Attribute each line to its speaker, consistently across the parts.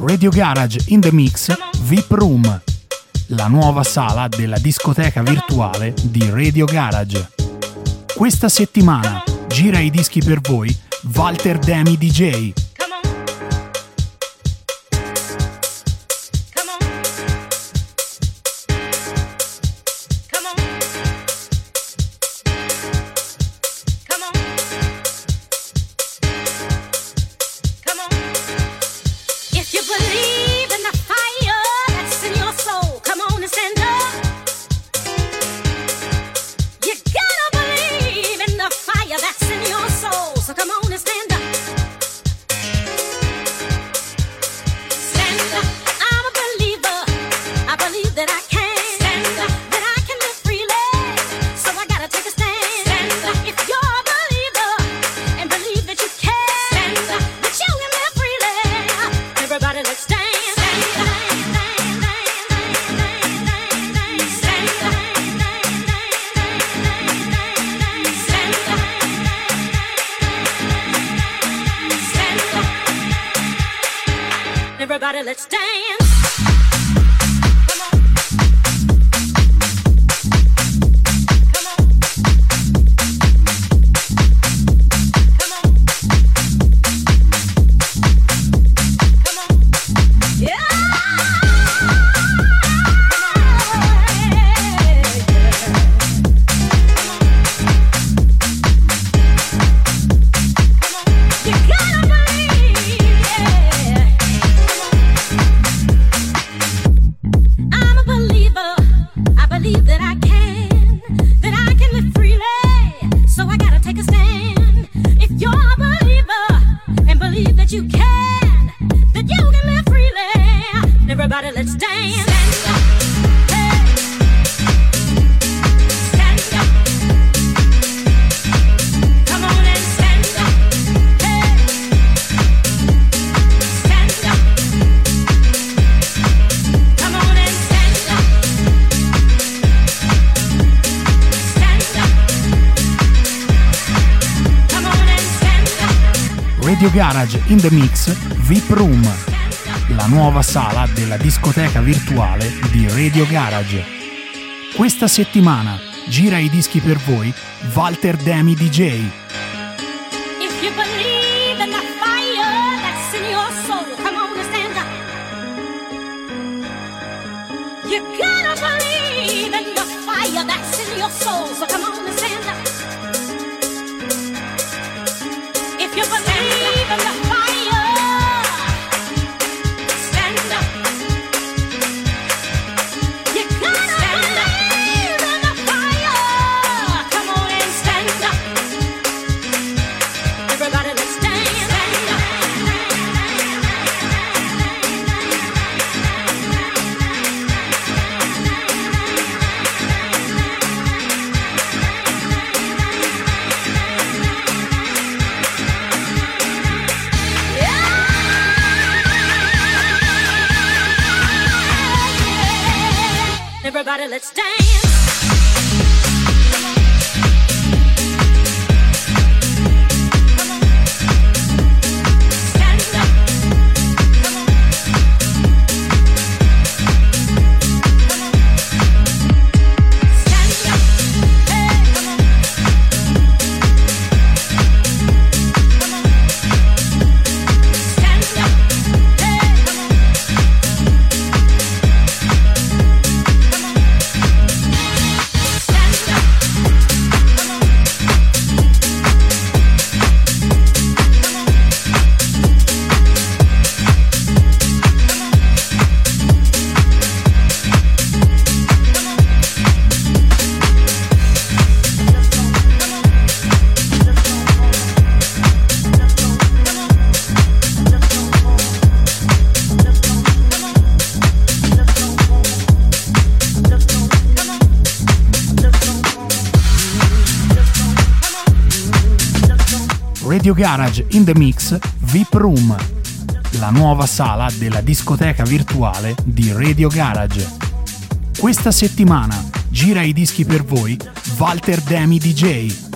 Speaker 1: Radio Garage in the Mix VIP Room, la nuova sala della discoteca virtuale di Radio Garage. Questa settimana gira i dischi per voi Walter Demi DJ. Garage in the Mix VIP Room, la nuova sala della discoteca virtuale di Radio Garage. Questa settimana gira i dischi per voi Walter Demi DJ. You gotta believe in the fire that's in your soul, so come on and stand up. You believe in Radio Garage in the Mix VIP Room, la nuova sala della discoteca virtuale di Radio Garage. Questa settimana gira i dischi per voi Walter Demi DJ.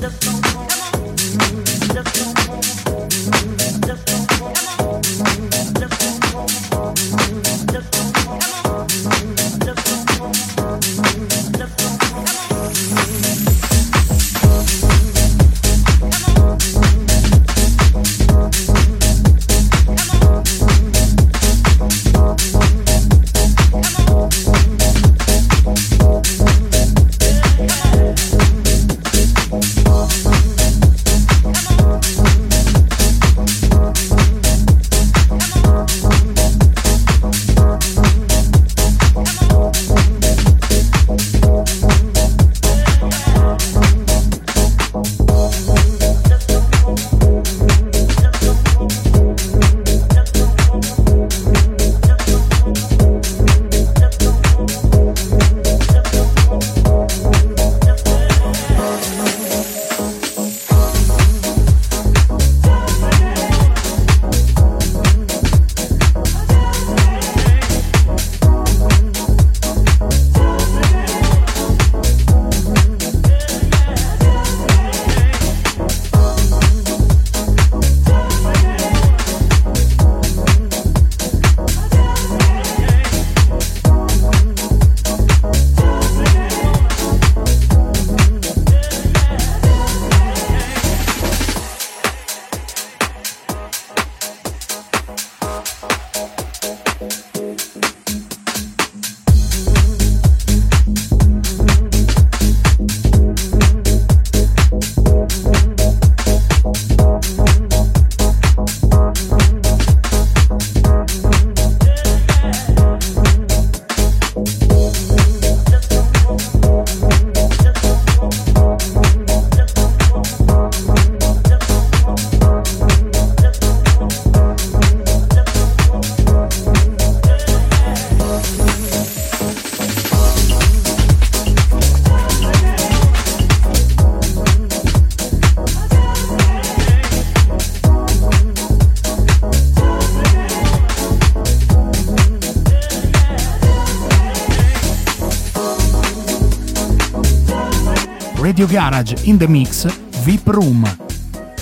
Speaker 2: Radio Garage in the Mix VIP Room,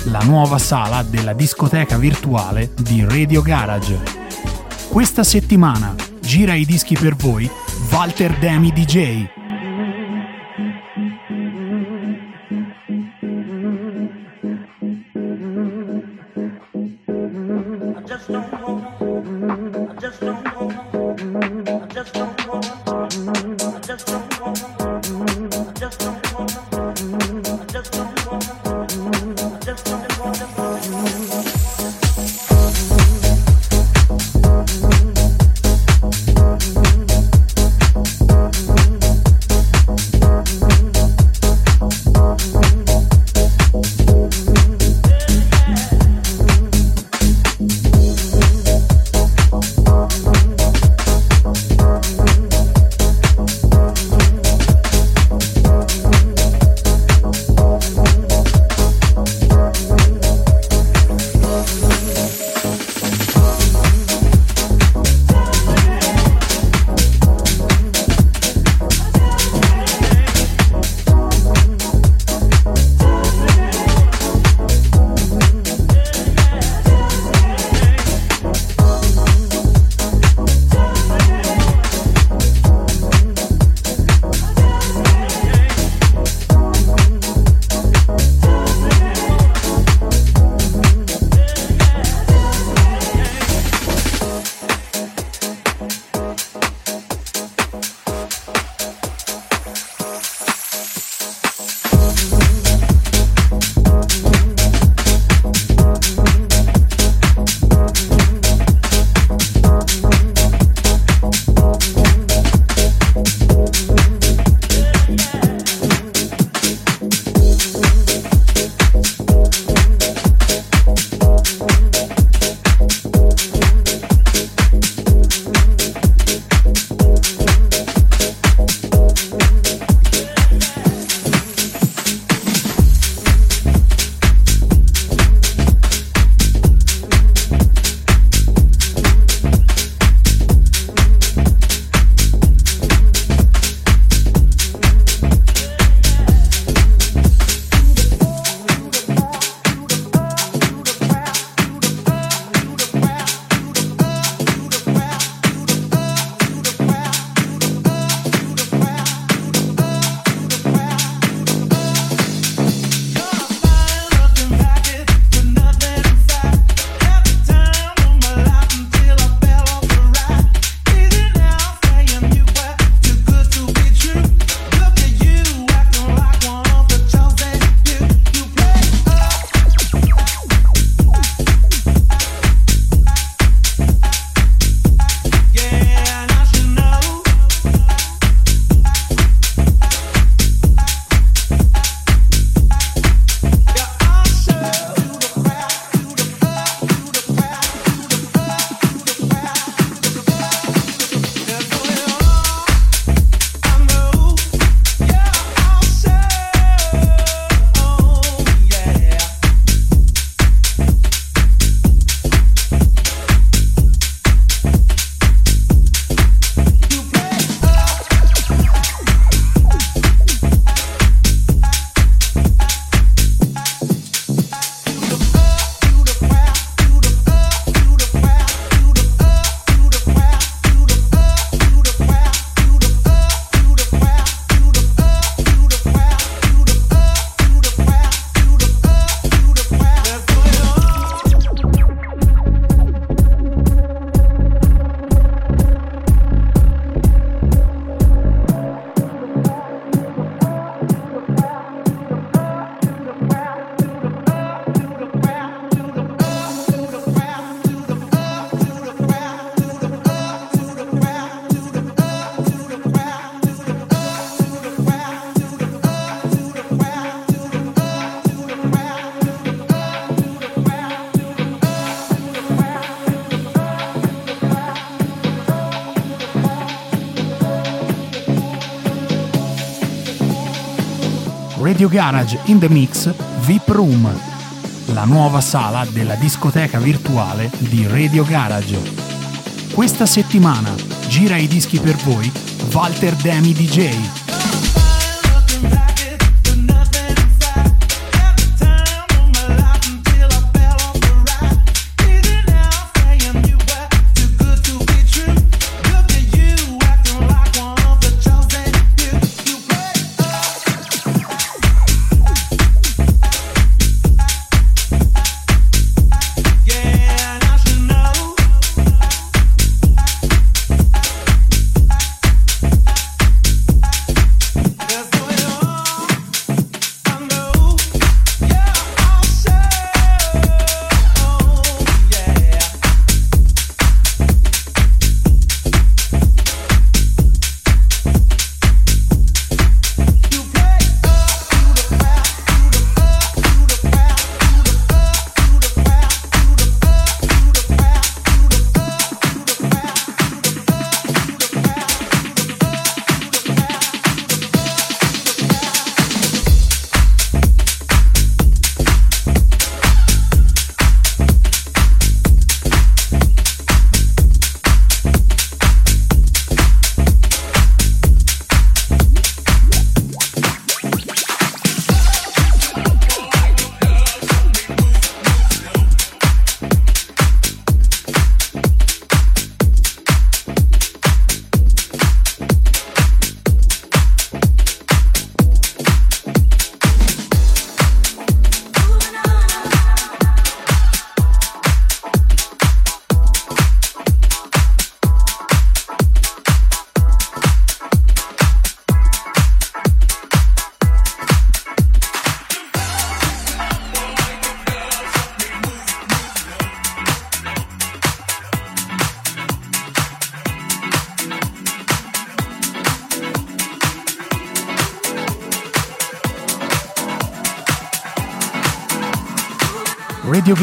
Speaker 2: la nuova sala della discoteca virtuale di Radio Garage. Questa settimana gira i dischi per voi Walter Demi DJ. Radio Garage in the Mix VIP Room, la nuova sala della discoteca virtuale di Radio Garage. Questa settimana gira i dischi per voi Walter Demi DJ.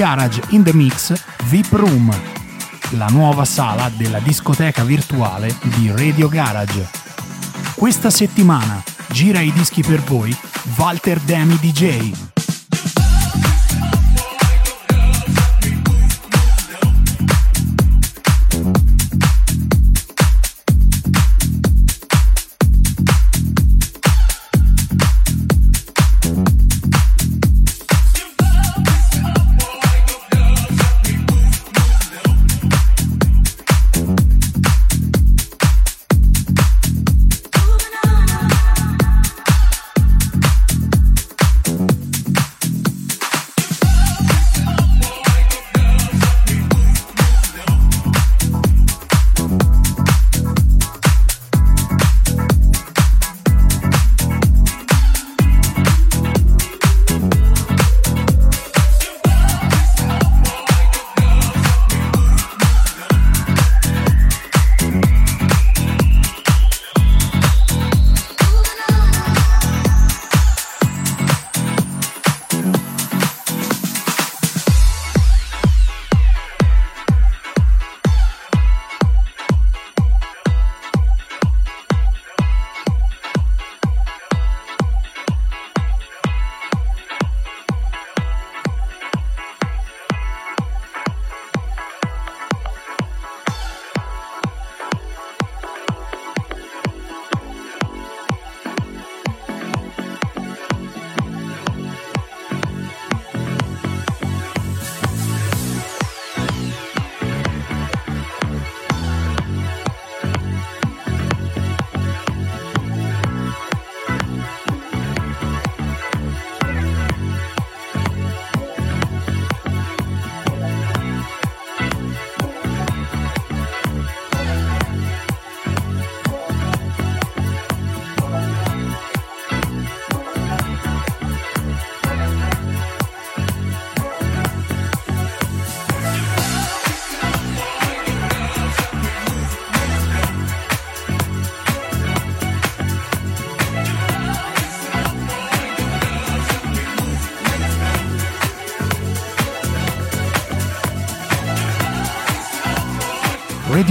Speaker 3: Garage in the Mix VIP Room, la nuova sala della discoteca virtuale di Radio Garage. Questa settimana gira i dischi per voi Walter Demi DJ.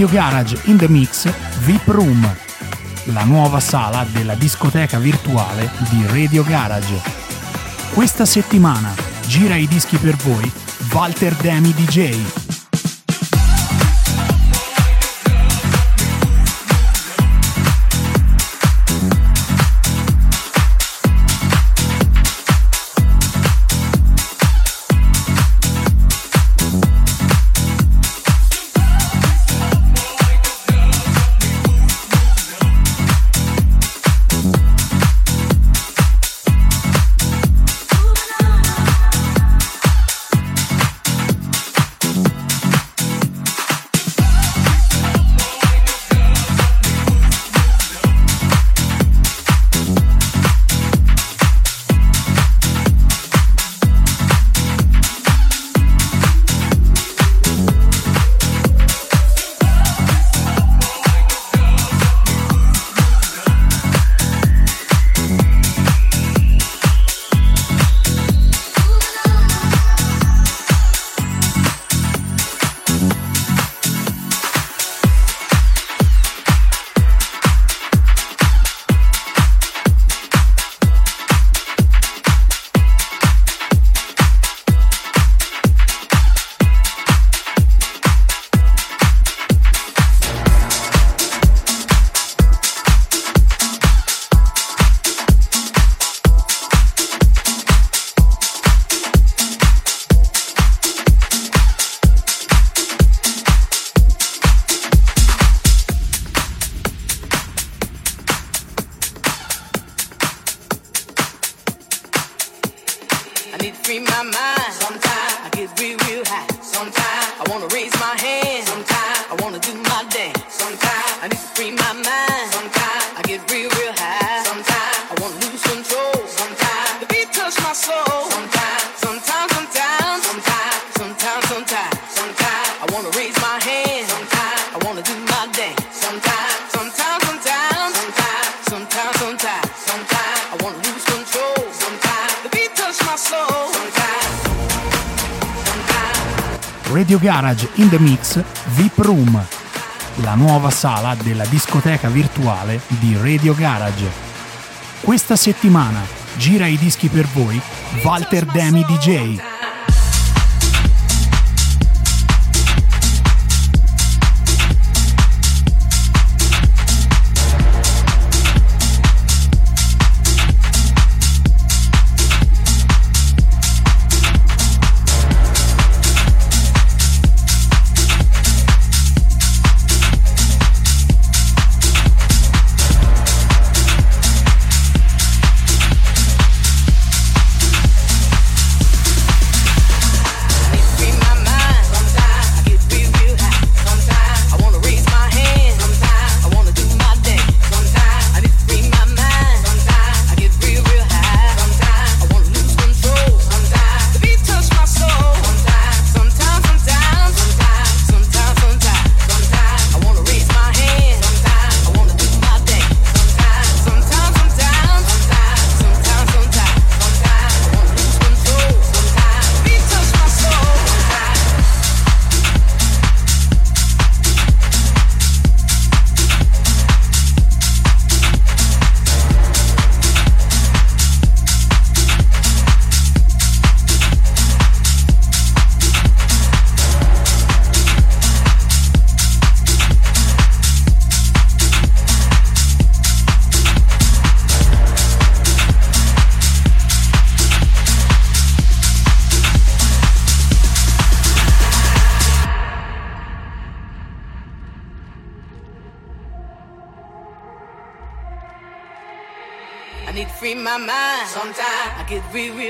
Speaker 3: Radio Garage in the Mix VIP Room, la nuova sala della discoteca virtuale di Radio Garage. Questa settimana gira i dischi per voi Walter Demi DJ.
Speaker 4: Garage in the Mix VIP Room, la nuova sala della discoteca virtuale di Radio Garage. Questa settimana gira i dischi per voi Walter Demi DJ.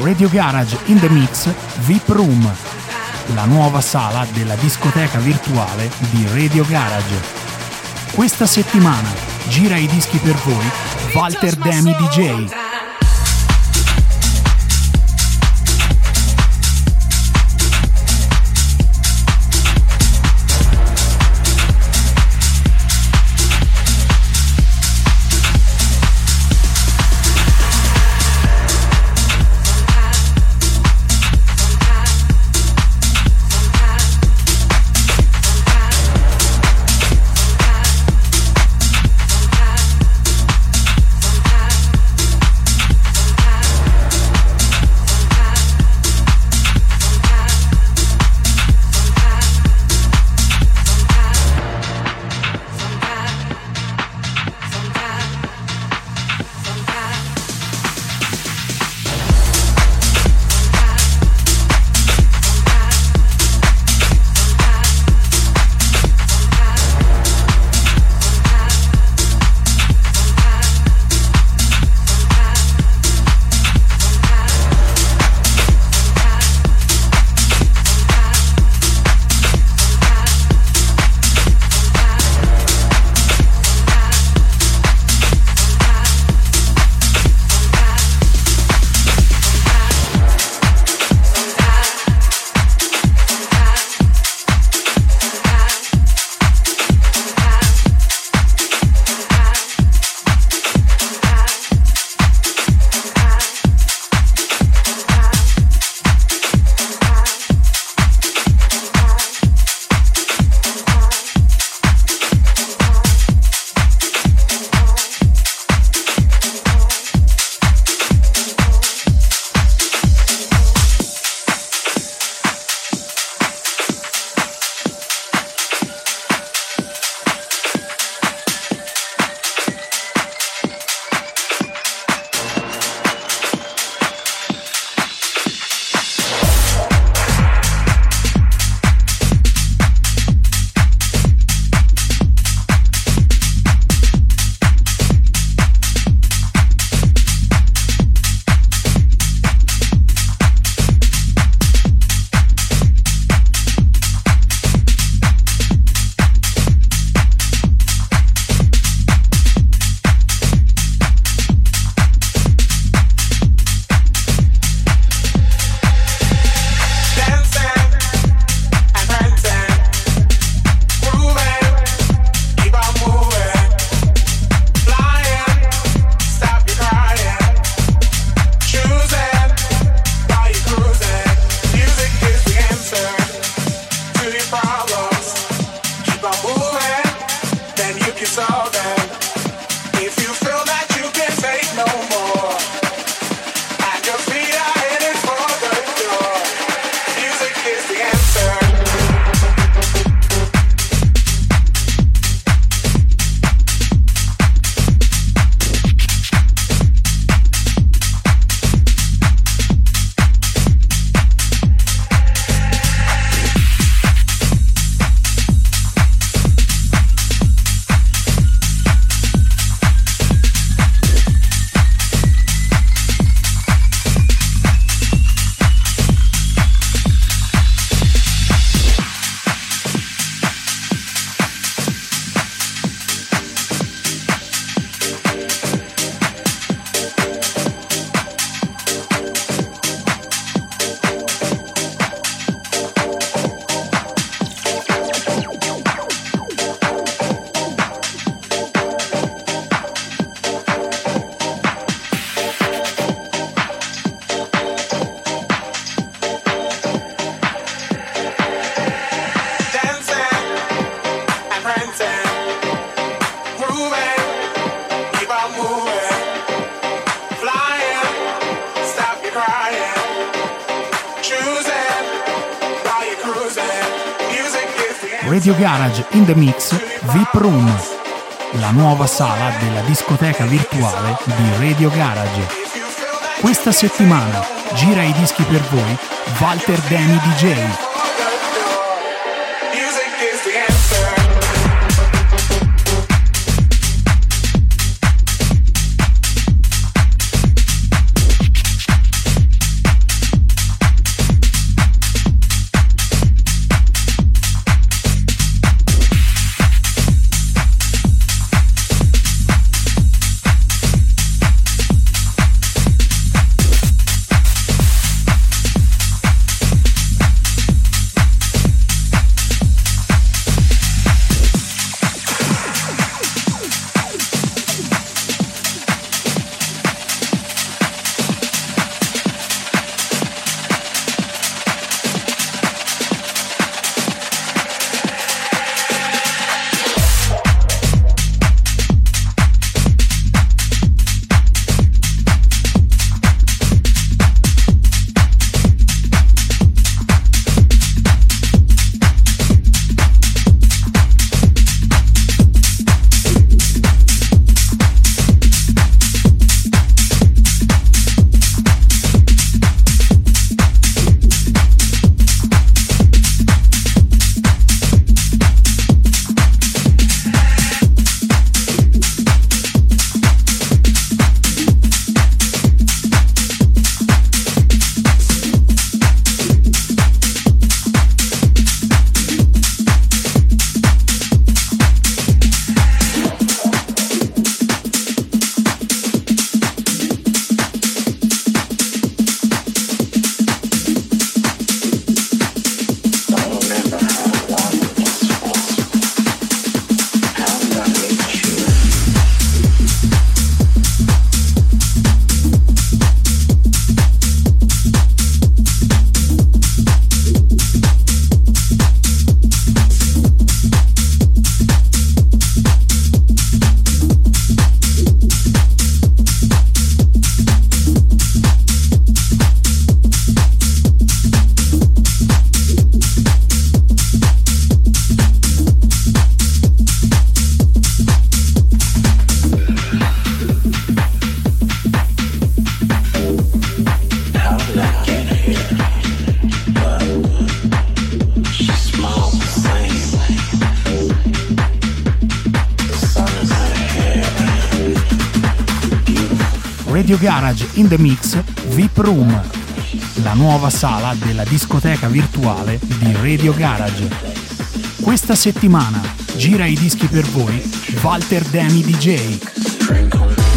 Speaker 4: Radio Garage in the Mix VIP Room, la nuova sala della discoteca virtuale di Radio Garage. Questa settimana gira i dischi per voi Walter Demi DJ. Radio Garage in the Mix VIP Room, la nuova sala della discoteca virtuale di Radio Garage. Questa settimana gira i dischi per voi Walter Demi DJ. Garage in the Mix VIP Room, la nuova sala della discoteca virtuale di Radio Garage. Questa settimana gira i dischi per voi Walter Demi DJ.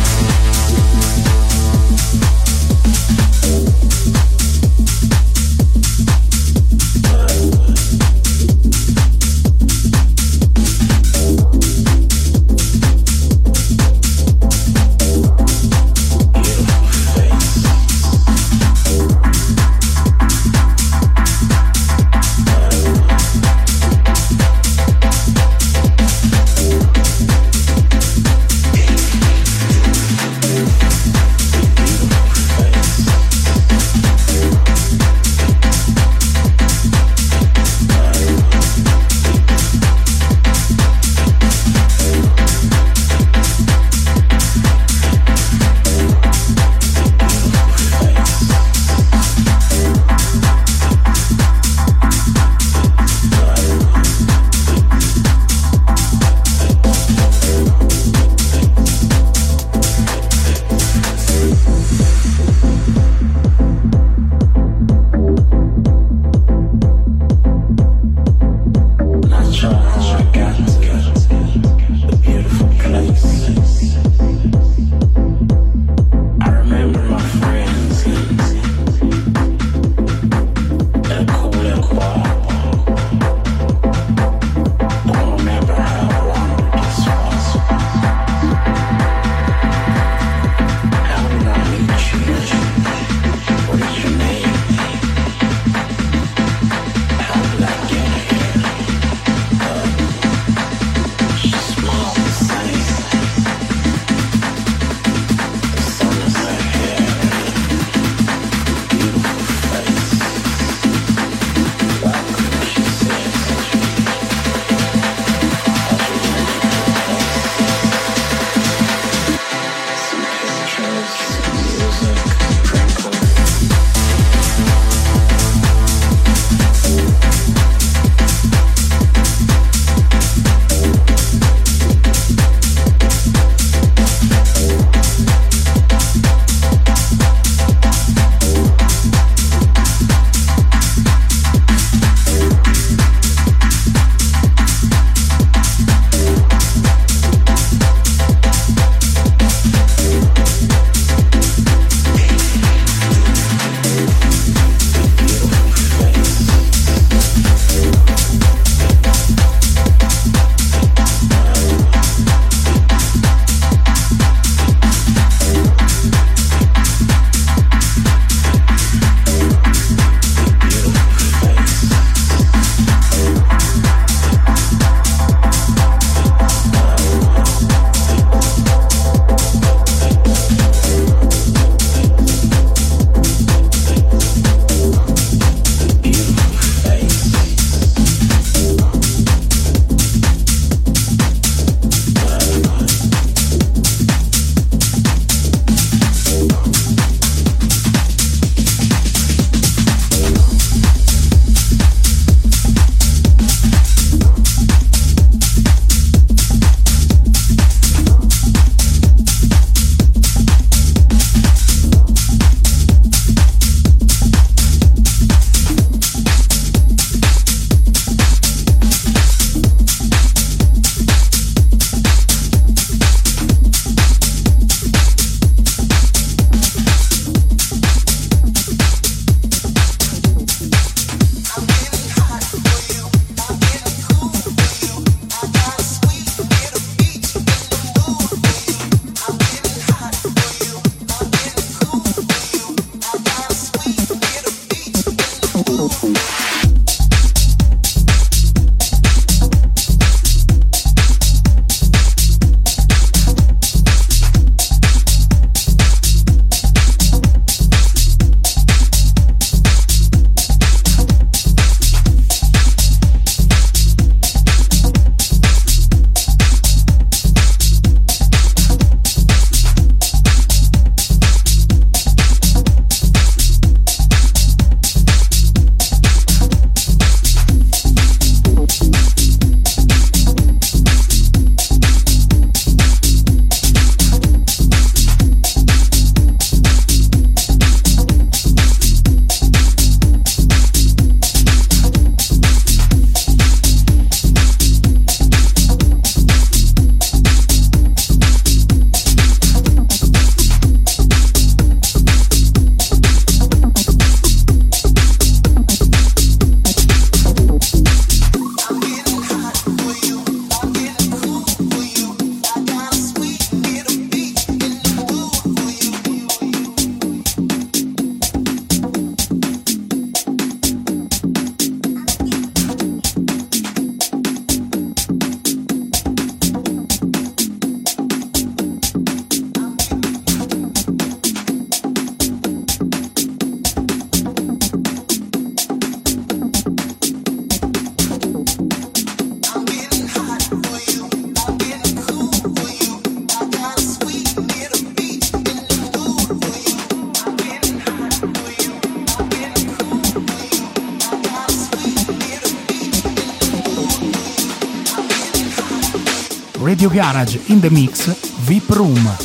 Speaker 4: Radio Garage in the Mix VIP Room,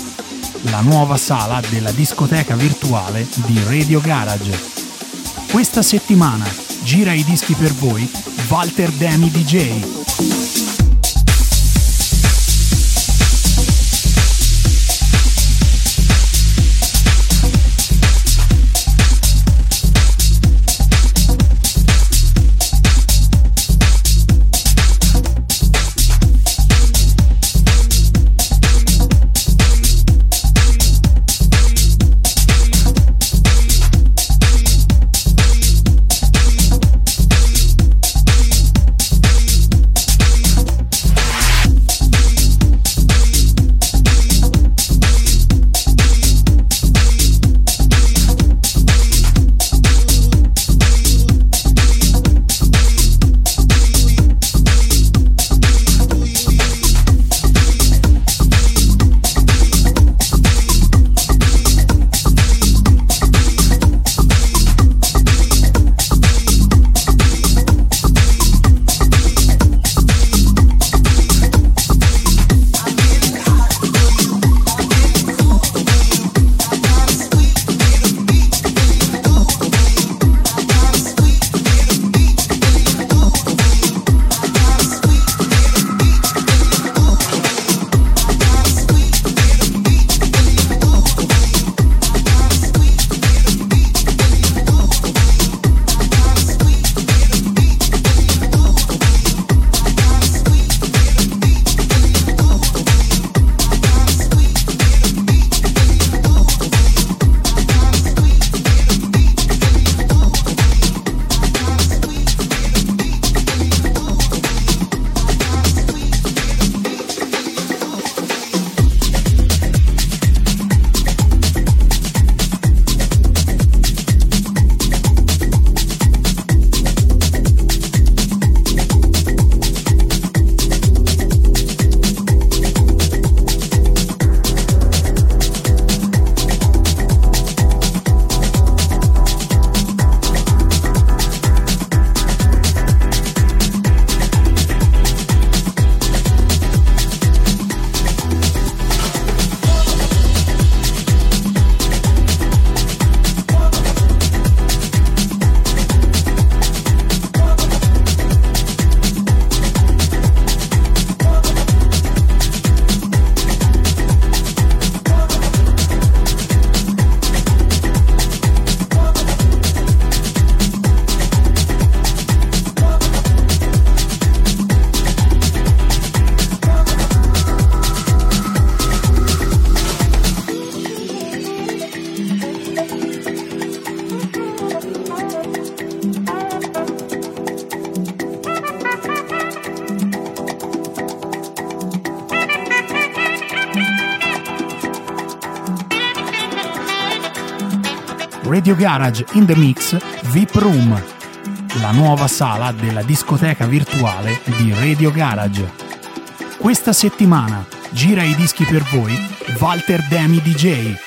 Speaker 4: la nuova sala della discoteca virtuale di Radio Garage. Questa settimana gira i dischi per voi Walter Demi DJ. Radio Garage in the Mix VIP Room, la nuova sala della discoteca virtuale di Radio Garage. Questa settimana gira i dischi per voi Walter Demi DJ.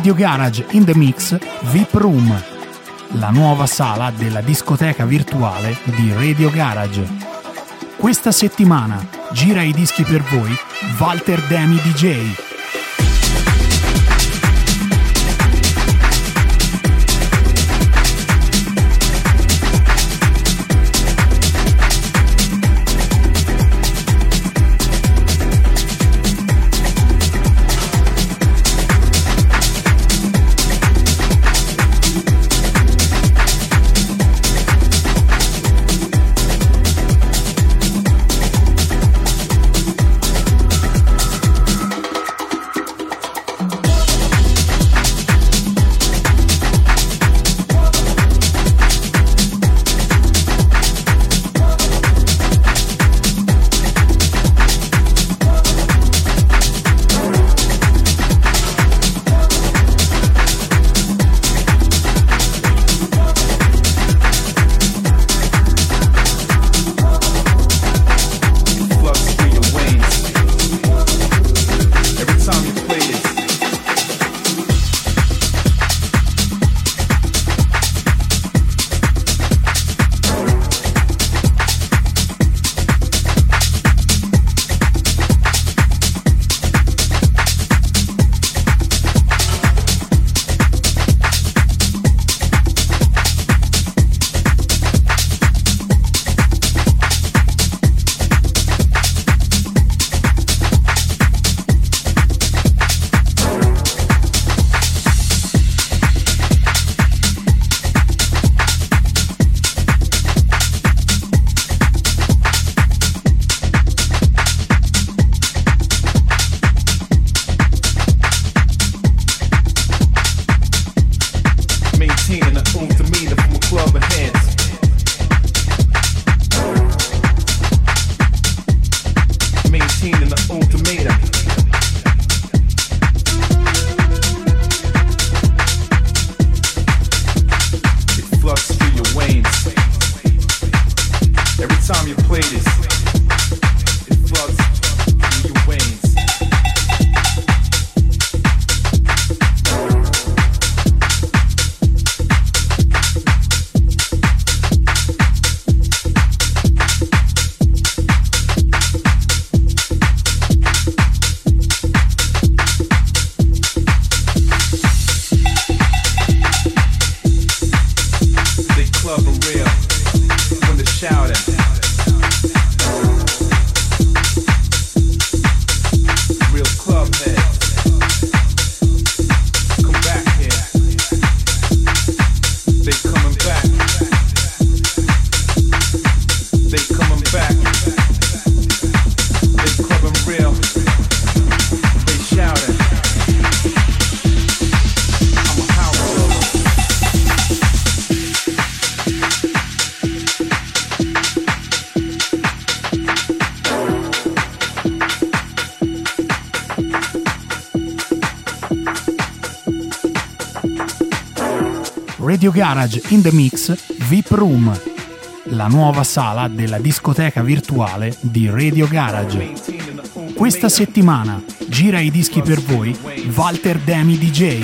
Speaker 5: Radio Garage in the Mix VIP Room, la nuova sala della discoteca virtuale di Radio Garage. Questa settimana gira i dischi per voi Walter Demi DJ. Radio Garage in the Mix VIP Room, la nuova sala della discoteca virtuale di Radio Garage. Questa settimana gira i dischi per voi Walter Demi DJ.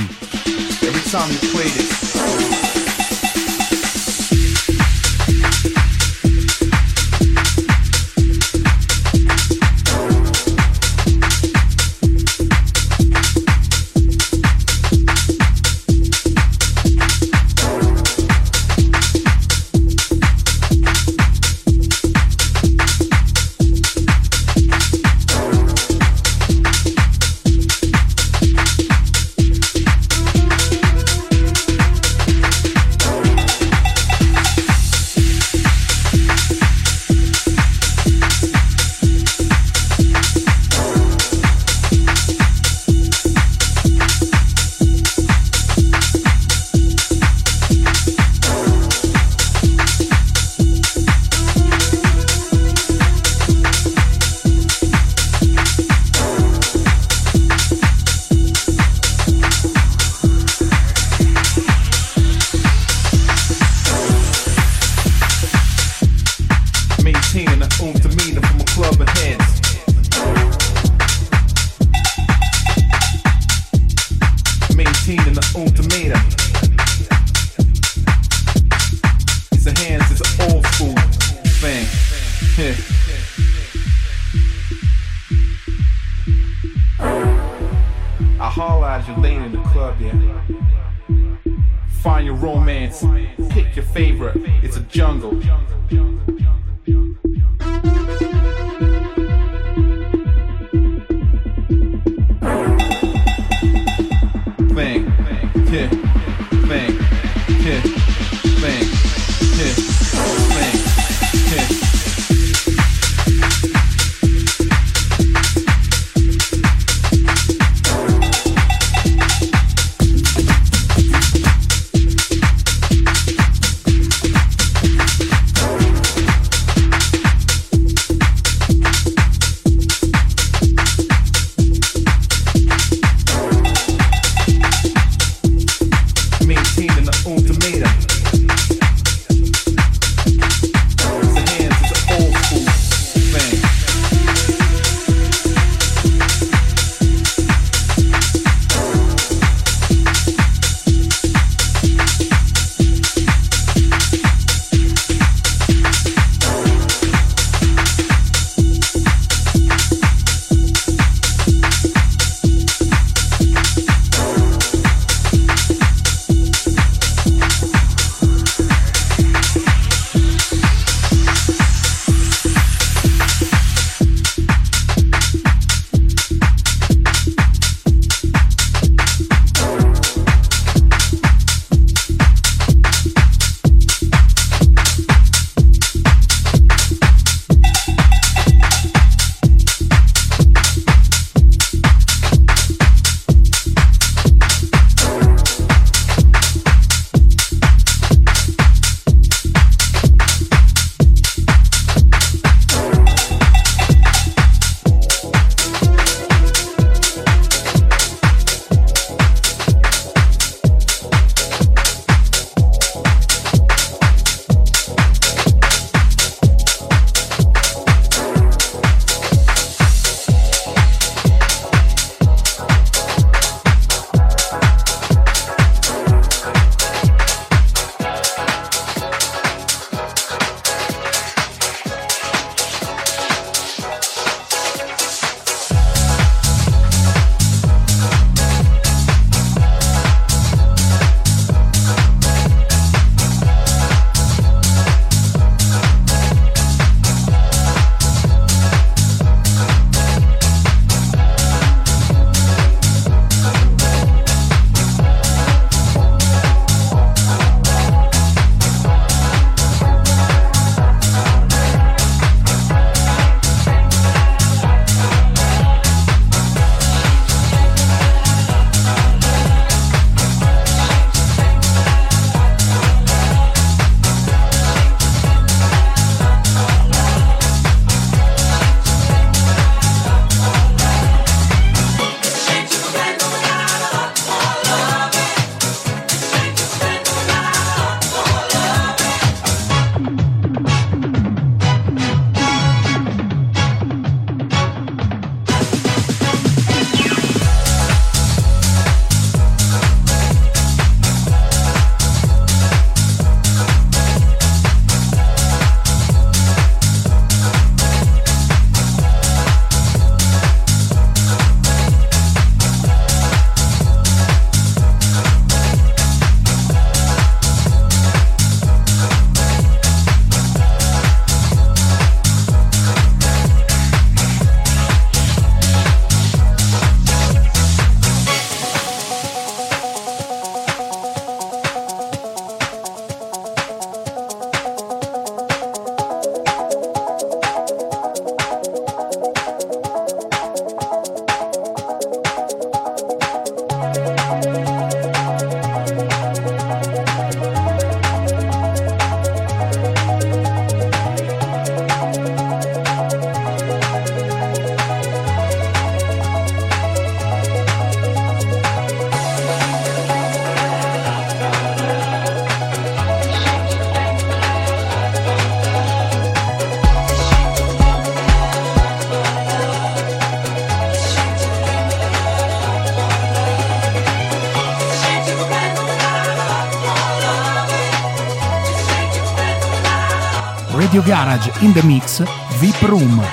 Speaker 4: Garage in the Mix VIP Room,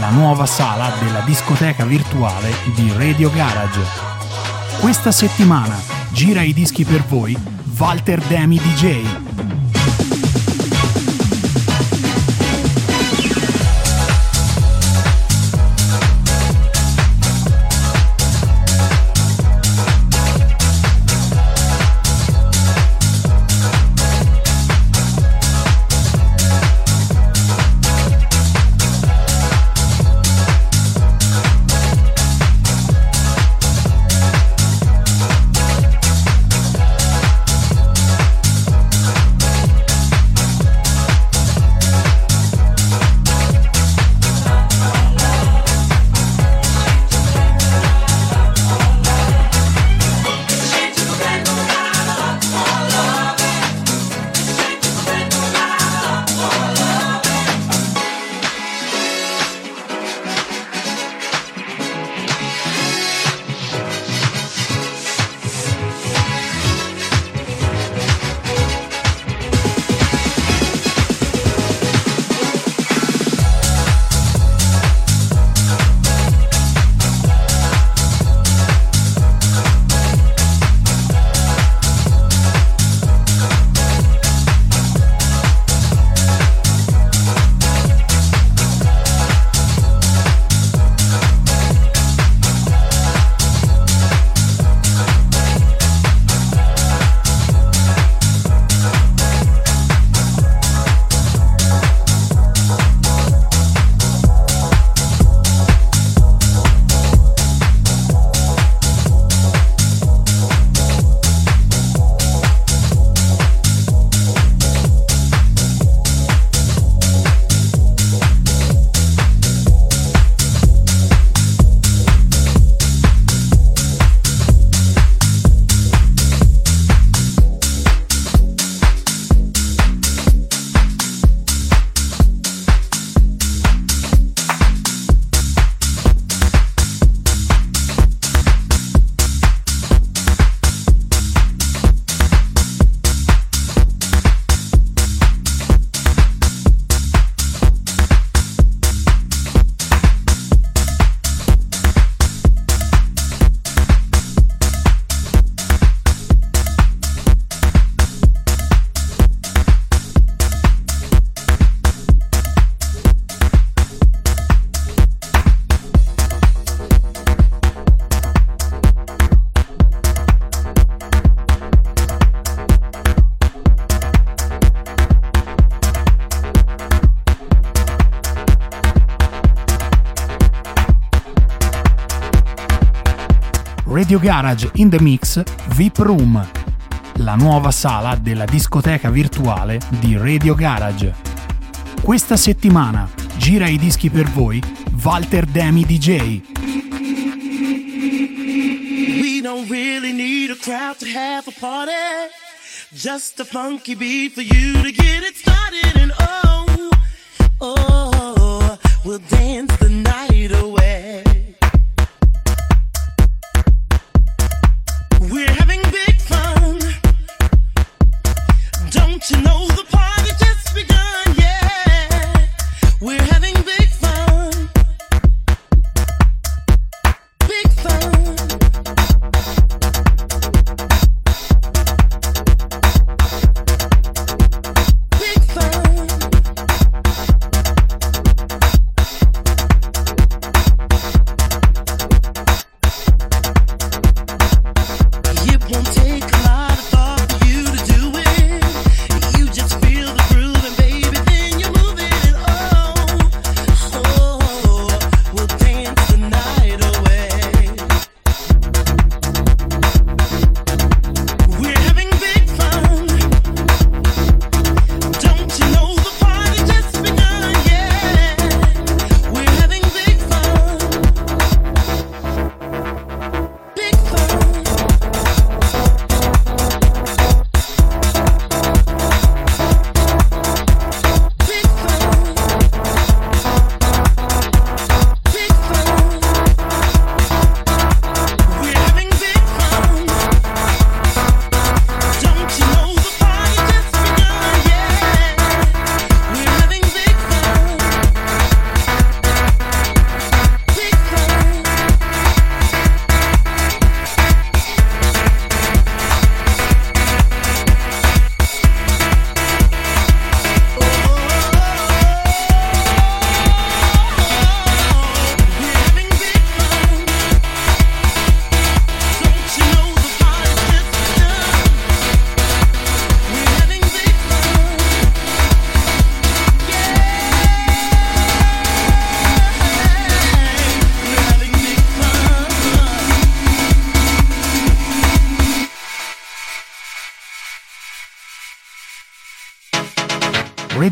Speaker 4: la nuova sala della discoteca virtuale di Radio Garage.
Speaker 2: Questa settimana gira i dischi per voi Walter Demi DJ. Radio Garage in the Mix VIP Room, la nuova sala della discoteca virtuale di Radio Garage. Questa settimana gira i dischi per voi Walter Demi DJ. We don't really need a crowd to have a party. Just a funky beat for you to get it started and oh, oh, we'll dance the night away. Don't you know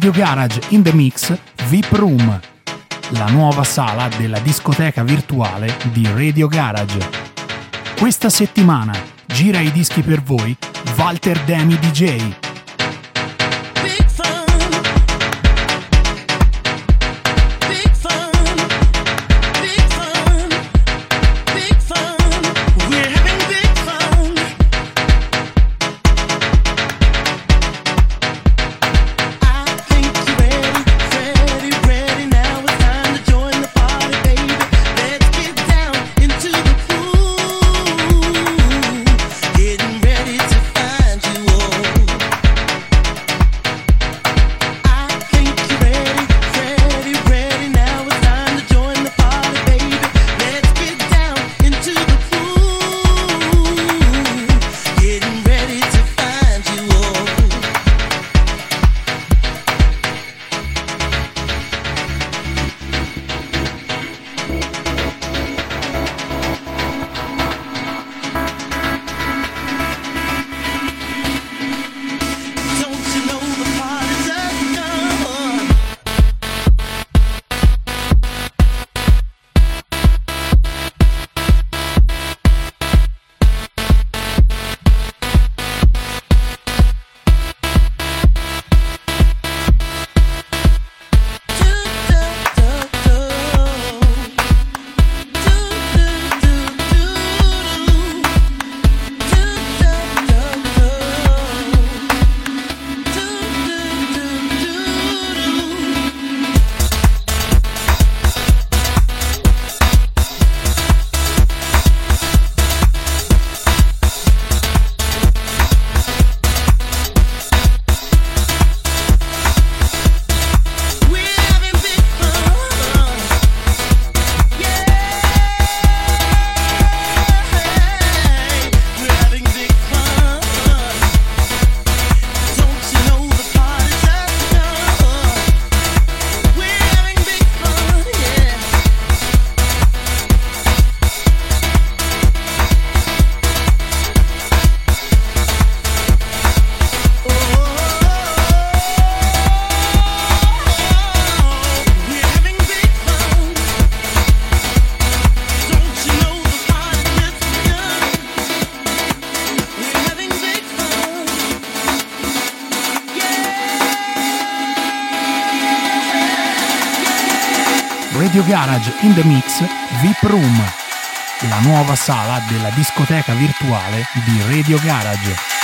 Speaker 2: Radio Garage in the Mix VIP Room, la nuova sala della discoteca virtuale di Radio Garage. Questa settimana gira i dischi per voi Walter Demi DJ. Garage in the Mix VIP Room, la nuova sala della discoteca virtuale di Radio Garage.